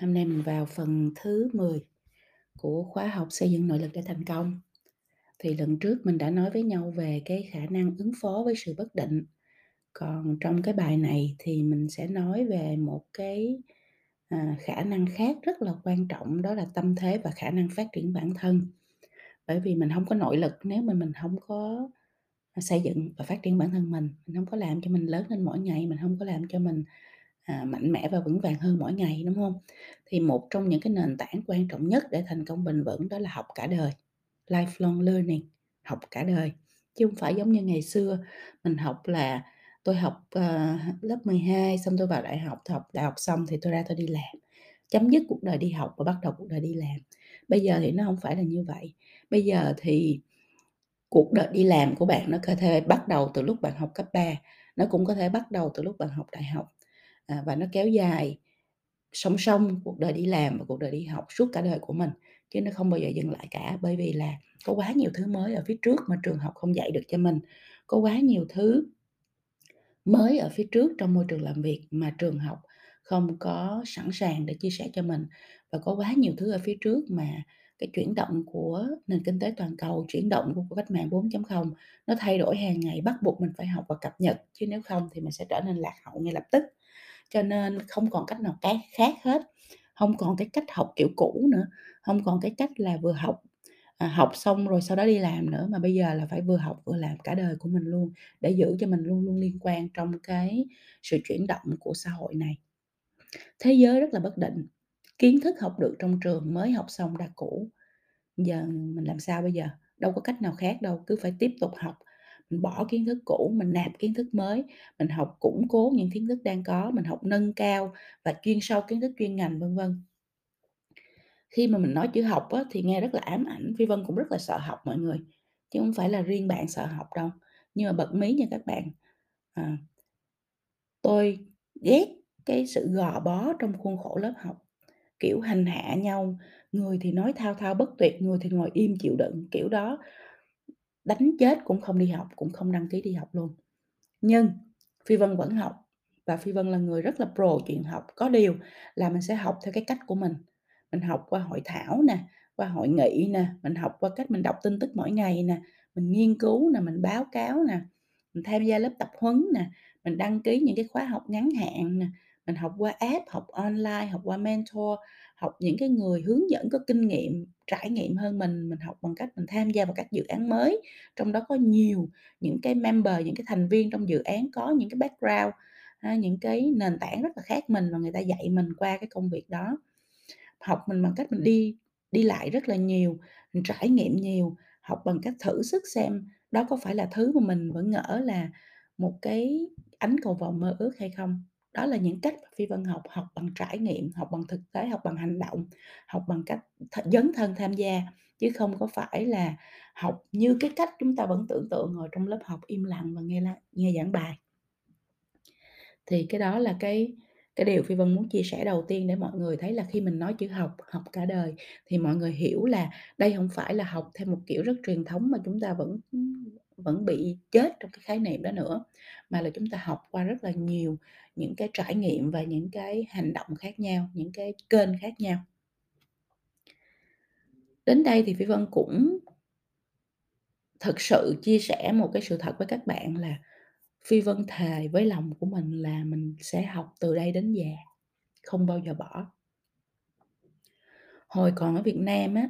hôm nay mình vào phần thứ 10 của khóa học xây dựng nội lực để thành công. Thì lần trước mình đã nói với nhau về cái khả năng ứng phó với sự bất định. Còn trong cái bài này thì mình sẽ nói về một cái, à, khả năng khác rất là quan trọng đó là tâm thế và khả năng phát triển bản thân. Bởi vì mình không có nội lực nếu mà mình không có, xây dựng và phát triển bản thân mình, mình không có làm cho mình lớn lên mỗi ngày, mình không có làm cho mình, à, mạnh mẽ và vững vàng hơn mỗi ngày, đúng không? Thì một trong những cái nền tảng quan trọng nhất để thành công bền vững đó là học cả đời, lifelong learning, học cả đời. Chứ không phải giống như ngày xưa mình học là tôi học, uh, lớp 12 xong tôi vào đại học, tôi học đại học xong thì tôi ra tôi đi làm, chấm dứt cuộc đời đi học và bắt đầu cuộc đời đi làm. Bây giờ thì nó không phải là như vậy, bây giờ thì cuộc đời đi làm của bạn nó có thể bắt đầu từ lúc bạn học cấp 3, nó cũng có thể bắt đầu từ lúc bạn học đại học, à, và nó kéo dài song song cuộc đời đi làm và cuộc đời đi học suốt cả đời của mình, chứ nó không bao giờ dừng lại cả. Bởi vì là có quá nhiều thứ mới ở phía trước mà trường học không dạy được cho mình, có quá nhiều thứ mới ở phía trước trong môi trường làm việc mà trường học không có sẵn sàng để chia sẻ cho mình. Và có quá nhiều thứ ở phía trước mà cái chuyển động của nền kinh tế toàn cầu, chuyển động của cuộc cách mạng 4.0 nó thay đổi hàng ngày, bắt buộc mình phải học và cập nhật, chứ nếu không thì mình sẽ trở nên lạc hậu ngay lập tức. Cho nên không còn cách nào cái khác hết, không còn cái cách học kiểu cũ nữa, không còn cái cách là vừa học, à, học xong rồi sau đó đi làm nữa, mà bây giờ là phải vừa học vừa làm cả đời của mình luôn, để giữ cho mình luôn luôn liên quan trong cái sự chuyển động của xã hội này. Thế giới rất là bất định, kiến thức học được trong trường mới học xong đã cũ, giờ mình làm sao bây giờ? Đâu có cách nào khác đâu, cứ phải tiếp tục học, mình bỏ kiến thức cũ, mình nạp kiến thức mới, mình học củng cố những kiến thức đang có, mình học nâng cao và chuyên sâu kiến thức chuyên ngành, vân vân. Khi mà mình nói chữ học á, thì nghe rất là ám ảnh, Phi Vân cũng rất là sợ học mọi người, chứ không phải là riêng bạn sợ học đâu. Nhưng mà bật mí nha các bạn, à tôi ghét cái sự gò bó trong khuôn khổ lớp học, kiểu, hành hạ nhau, người thì nói thao thao bất tuyệt, người thì ngồi im chịu đựng, kiểu đó. Đánh chết cũng không đi học, cũng không đăng ký đi học luôn. Nhưng Phi Vân vẫn học và Phi Vân là người rất là pro chuyện học, có điều là mình sẽ học theo cái cách của mình. Mình học qua hội thảo nè, qua hội nghị nè, mình học qua cách mình đọc tin tức mỗi ngày nè, mình nghiên cứu nè, mình báo cáo nè, mình tham gia lớp tập huấn nè, mình đăng ký những cái khóa học ngắn hạn nè, mình học qua app, học online, học qua mentor, học những cái người hướng dẫn có kinh nghiệm, trải nghiệm hơn mình, mình học bằng cách mình tham gia vào các dự án mới. Trong đó có nhiều những cái member, những cái thành viên trong dự án có những cái background, à, những cái nền tảng rất là khác mình và người ta dạy mình qua cái công việc đó. Học mình bằng cách mình đi đi lại rất là nhiều, mình trải nghiệm nhiều, học bằng cách thử sức xem đó có phải là thứ mà mình vẫn ngỡ là một cái ánh cầu vồng mơ ước hay không. Đó là những cách mà Phi Vân học, học bằng trải nghiệm, học bằng thực tế, học bằng hành động, học bằng cách th dấn thân tham gia, chứ không có phải là học như cái cách chúng ta vẫn tưởng tượng ngồi trong lớp học im lặng và nghe la nghe giảng bài. Thì cái đó là cái cái điều Phi Vân muốn chia sẻ đầu tiên để mọi người thấy là khi mình nói chữ học, học cả đời thì mọi người hiểu là đây không phải là học theo một kiểu rất truyền thống mà chúng ta vẫn, vẫn bị chết trong cái khái niệm đó nữa, mà là chúng ta học qua rất là nhiều những cái trải nghiệm và những cái hành động khác nhau, những cái kênh khác nhau. Đến đây thì Phi Vân cũng thực sự chia sẻ một cái sự thật với các bạn là Phi Vân thề với lòng của mình là mình sẽ học từ đây đến già, không bao giờ bỏ. Hồi còn ở Việt Nam á,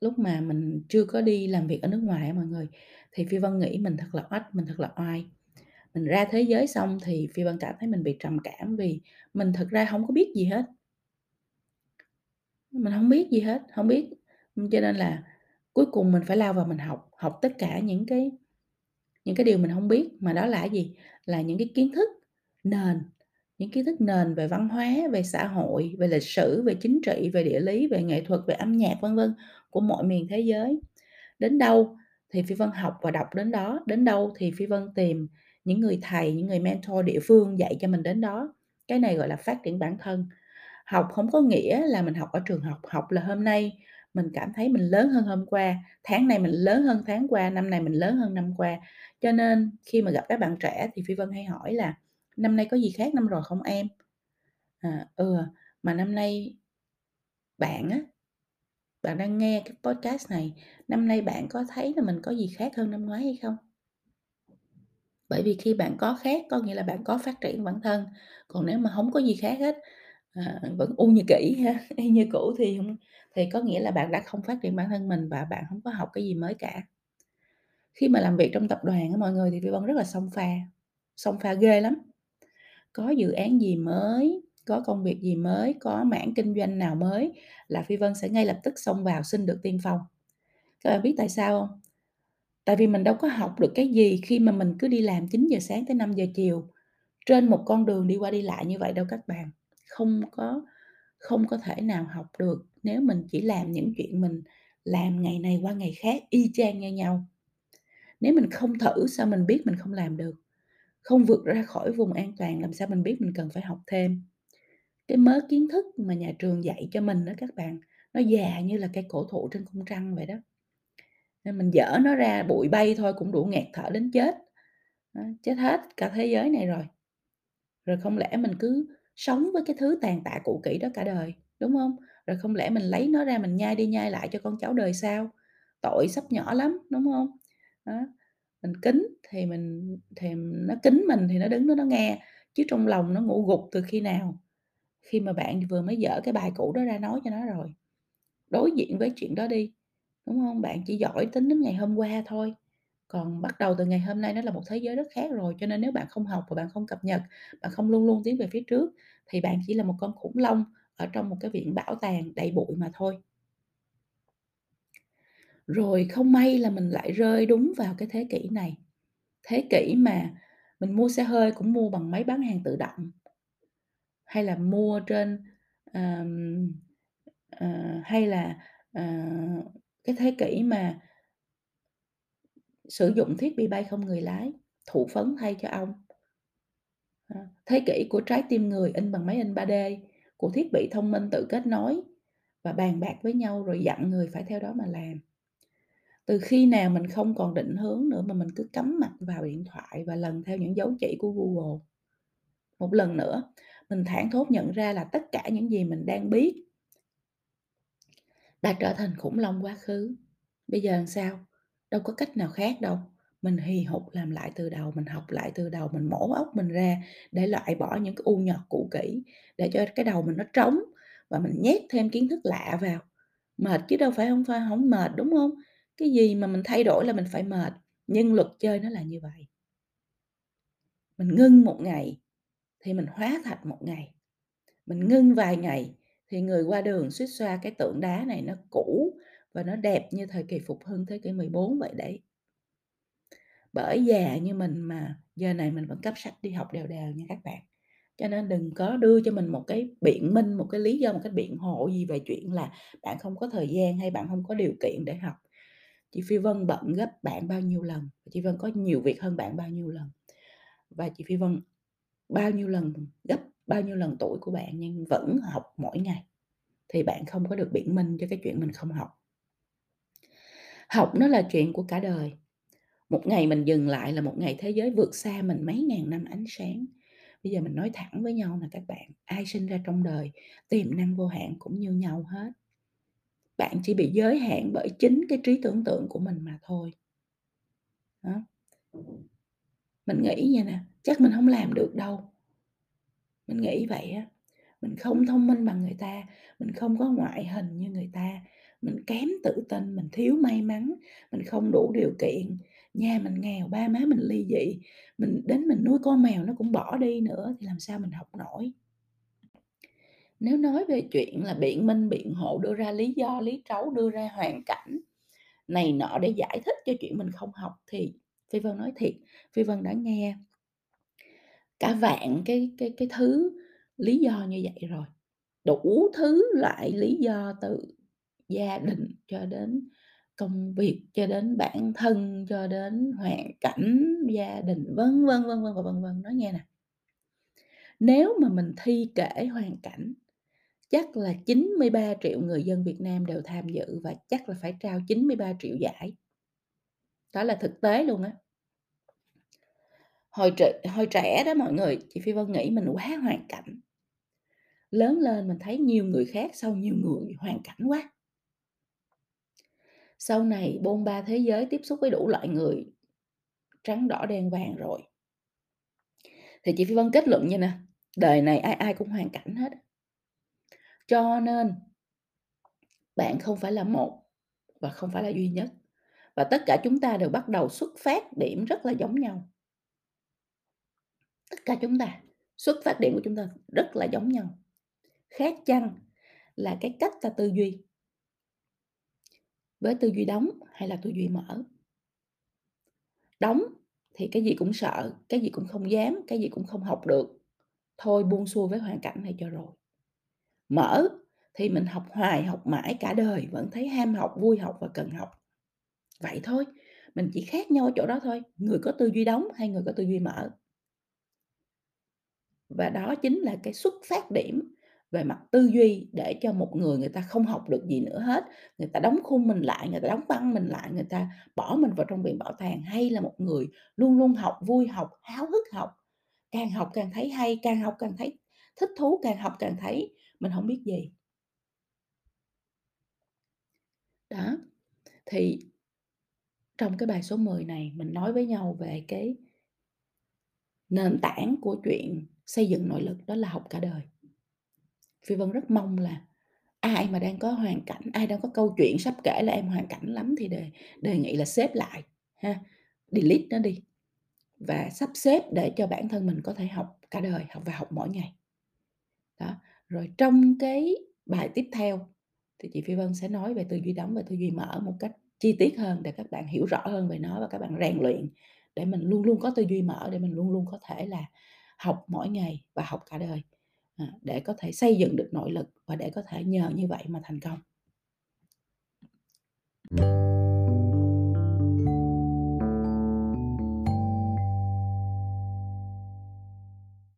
lúc mà mình chưa có đi làm việc ở nước ngoài á mọi người, thì Phi Vân nghĩ mình thật là oách, mình thật là oai. Mình ra thế giới xong thì Phi Vân cảm thấy mình bị trầm cảm vì mình thật ra không có biết gì hết. Mình hông biết gì hết, hông biết, cho nên là cuối cùng mình phải lao vào mình học, học tất cả những cái những cái điều mình hông biết, mà đó là cái gì? Là những cái kiến thức nền, những kiến thức nền về văn hóa, về xã hội, về lịch sử, về chính trị, về địa lý, về nghệ thuật, về âm nhạc, vân vân, của mọi miền thế giới. Đến đâu thì Phi Vân học và đọc đến đó, đến đâu thì Phi Vân tìm những người thầy, những người mentor địa phương dạy cho mình đến đó. Cái này gọi là phát triển bản thân. Học không có nghĩa là mình học ở trường học, học là hôm nay mình cảm thấy mình lớn hơn hôm qua, tháng này mình lớn hơn tháng qua, năm này mình lớn hơn năm qua. Cho nên khi mà gặp các bạn trẻ thì Phi Vân hay hỏi là "Năm nay có gì khác năm rồi không em?" À, "Ừ, mà năm nay Bạn á, bạn đang nghe cái podcast này, năm nay bạn có thấy là mình có gì khác hơn năm ngoái hay không? Bởi vì khi bạn có khác có nghĩa là bạn có phát triển bản thân, còn nếu mà không có gì khác hết, à, vẫn u như kỹ ha, y như cũ thì không thì có nghĩa là bạn đã không phát triển bản thân mình và bạn không có học cái gì mới cả. Khi mà làm việc trong tập đoàn á mọi người thì vi Vân rất là song pha, song pha ghê lắm. Có dự án gì mới, có công việc gì mới, có mảng kinh doanh nào mới là Phi Vân sẽ ngay lập tức xông vào xin được tiên phong. Các bạn biết tại sao không? Tại vì mình đâu có học được cái gì khi mà mình cứ đi làm 9:00 sáng tới 5:00 chiều, trên một con đường đi qua đi lại như vậy đâu các bạn. Không có không có thể nào học được nếu mình chỉ làm những chuyện mình làm ngày này qua ngày khác y chang như nhau. Nếu mình không thử sao mình biết mình không làm được, không vượt ra khỏi vùng an toàn làm sao mình biết mình cần phải học thêm. Cái mớ kiến thức mà nhà trường dạy cho mình đó các bạn, nó già như là cây cổ thụ trên cung trăng vậy đó. Nên mình dở nó ra bụi bay thôi cũng đủ nghẹt thở đến chết, đó, chết hết cả thế giới này rồi. Rồi không lẽ mình cứ sống với cái thứ tàn tạ cũ kỹ đó cả đời, đúng không Rồi không lẽ mình lấy nó ra mình nhai đi nhai lại cho con cháu đời sau, tội sắp nhỏ lắm, đúng không? Đó, mình kính thì mình thì nó kính mình thì nó đứng đó nó nghe, chứ trong lòng nó ngủ gục từ khi nào? Khi mà bạn vừa mới dở cái bài cũ đó ra nói cho nó rồi. Đối diện với chuyện đó đi, đúng không Bạn chỉ giỏi tính đến ngày hôm qua thôi, còn bắt đầu từ ngày hôm nay nó là một thế giới rất khác rồi, cho nên nếu bạn không học và bạn không cập nhật, bạn không luôn luôn tiến về phía trước thì bạn chỉ là một con khủng long ở trong một cái viện bảo tàng đầy bụi mà thôi. Rồi không may là mình lại rơi đúng vào cái thế kỷ này, thế kỷ mà mình mua xe hơi cũng mua bằng máy bán hàng tự động. Hay là mua trên, uh, uh, hay là, uh, cái thế kỷ mà sử dụng thiết bị bay không người lái, thụ phấn thay cho ông ờ, thế kỷ của trái tim người in bằng máy in 3D, của thiết bị thông minh tự kết nối và bàn bạc với nhau rồi dặn người phải theo đó mà làm. Từ khi nào mình không còn định hướng nữa mà mình cứ cắm mặt vào điện thoại và lần theo những dấu chỉ của Google. Một lần nữa, mình thản thốt nhận ra là tất cả những gì mình đang biết đã trở thành khủng long quá khứ. Bây giờ làm sao? Đâu có cách nào khác đâu. Mình hì hục làm lại từ đầu, mình học lại từ đầu, mình mổ óc mình ra để loại bỏ những cái u nhọt cũ kỹ, để cho cái đầu mình nó trống và mình nhét thêm kiến thức lạ vào. Mệt chứ đâu phải không phải không mệt, đúng không cái gì mà mình thay đổi là mình phải mệt, nhưng luật chơi nó là như vậy. Mình ngưng một ngày thì mình hóa thạch một ngày, mình ngưng vài ngày thì người qua đường suýt xoa cái tượng đá này nó cũ và nó đẹp như thời kỳ phục hưng thế kỷ 14 vậy đấy. Bởi già như mình mà giờ này mình vẫn cấp sách đi học đều đều nha các bạn. Cho nên đừng có đưa cho mình một cái biện minh, một cái lý do, một cái biện hộ gì về chuyện là bạn không có thời gian hay bạn không có điều kiện để học. Chị Phi Vân bận gấp bạn bao nhiêu lần, chị Vân có nhiều việc hơn bạn bao nhiêu lần. Và chị Phi Vân bao nhiêu lần gấp bao nhiêu lần tuổi của bạn nhưng vẫn học mỗi ngày, thì bạn không có được biện minh cho cái chuyện mình không học. Học nó là chuyện của cả đời. Một ngày mình dừng lại là một ngày thế giới vượt xa mình mấy ngàn năm ánh sáng. Bây giờ mình nói thẳng với nhau nè các bạn, ai sinh ra trong đời tiềm năng vô hạn cũng như nhau hết. Bạn chỉ bị giới hạn bởi chính cái trí tưởng tượng của mình mà thôi. Đó. Mình nghĩ như nè, chắc mình không làm được đâu. Mình nghĩ vậy á, mình không thông minh bằng người ta, mình không có ngoại hình như người ta, mình kém tự tin, mình thiếu may mắn, mình không đủ điều kiện, nhà mình nghèo, ba má mình ly dị, mình đến mình nuôi con mèo nó cũng bỏ đi nữa thì làm sao mình học nổi. Nếu nói về chuyện là biện minh, biện hộ, đưa ra lý do, lý trấu, đưa ra hoàn cảnh này nọ để giải thích cho chuyện mình không học thì Phi Vân nói thiệt, Phi Vân đã nghe cả vạn cái cái cái thứ lý do như vậy rồi, đủ thứ loại lý do từ gia đình cho đến công việc, cho đến bản thân, cho đến hoàn cảnh gia đình, vân vân, vân vân và vân vân. Nói nghe nè nếu mà mình thi kể hoàn cảnh, chắc là 93 triệu người dân Việt Nam đều tham dự và chắc là phải trao 93 triệu giải. Đó là thực tế luôn á. Hồi tr hồi trẻ đó mọi người, chị Phi Vân nghĩ mình quá hoàn cảnh. lớn lên mình thấy nhiều người khác sau nhiều người hoàn cảnh quá. Sau này bôn ba thế giới tiếp xúc với đủ loại người, trắng đỏ đen vàng rồi. Thì chị Phi Vân kết luận như nè, đời này ai ai cũng hoàn cảnh hết. Cho nên bạn không phải là một và không phải là duy nhất. Và tất cả chúng ta đều bắt đầu xuất phát điểm rất là giống nhau. Tất cả chúng ta, xuất phát điểm của chúng ta rất là giống nhau. Khác chăng là cái cách ta tư duy. Với tư duy đóng hay là tư duy mở. Đóng thì cái gì cũng sợ, cái gì cũng không dám, cái gì cũng không học được. Thôi buông xuôi với hoàn cảnh này cho rồi. Mở thì mình học hoài, học mãi cả đời vẫn thấy ham học, vui học và cần học. Vậy thôi, mình chỉ khác nhau ở chỗ đó thôi, người có tư duy đóng hay người có tư duy mở. Và đó chính là cái xuất phát điểm về mặt tư duy để cho một người người ta không học được gì nữa hết, người ta đóng khung mình lại, người ta đóng băng mình lại, người ta bỏ mình vào trong viện bảo tàng, hay là một người luôn luôn học, vui học, háo hức học, càng học càng thấy hay, càng học càng thấy thích thú, càng học càng thấy mình không biết gì. Đó, thì trong cái bài số 10 này mình nói với nhau về cái nền tảng của chuyện xây dựng nội lực đó là học cả đời. Phi Vân rất mong là ai mà đang có hoàn cảnh, ai đang có câu chuyện sắp kể là em hoàn cảnh lắm thì đề đề nghị là xếp lại ha, delete nó đi và sắp xếp để cho bản thân mình có thể học cả đời, học và học mỗi ngày. Đó, rồi trong cái bài tiếp theo thì chị Phi Vân sẽ nói về tư duy đóng và tư duy mở một cách chi tiết hơn để các bạn hiểu rõ hơn về nó và các bạn rèn luyện để mình luôn luôn có tư duy mở, để mình luôn luôn có thể là học mỗi ngày và học cả đời, à, để có thể xây dựng được nội lực và để có thể nhờ như vậy mà thành công.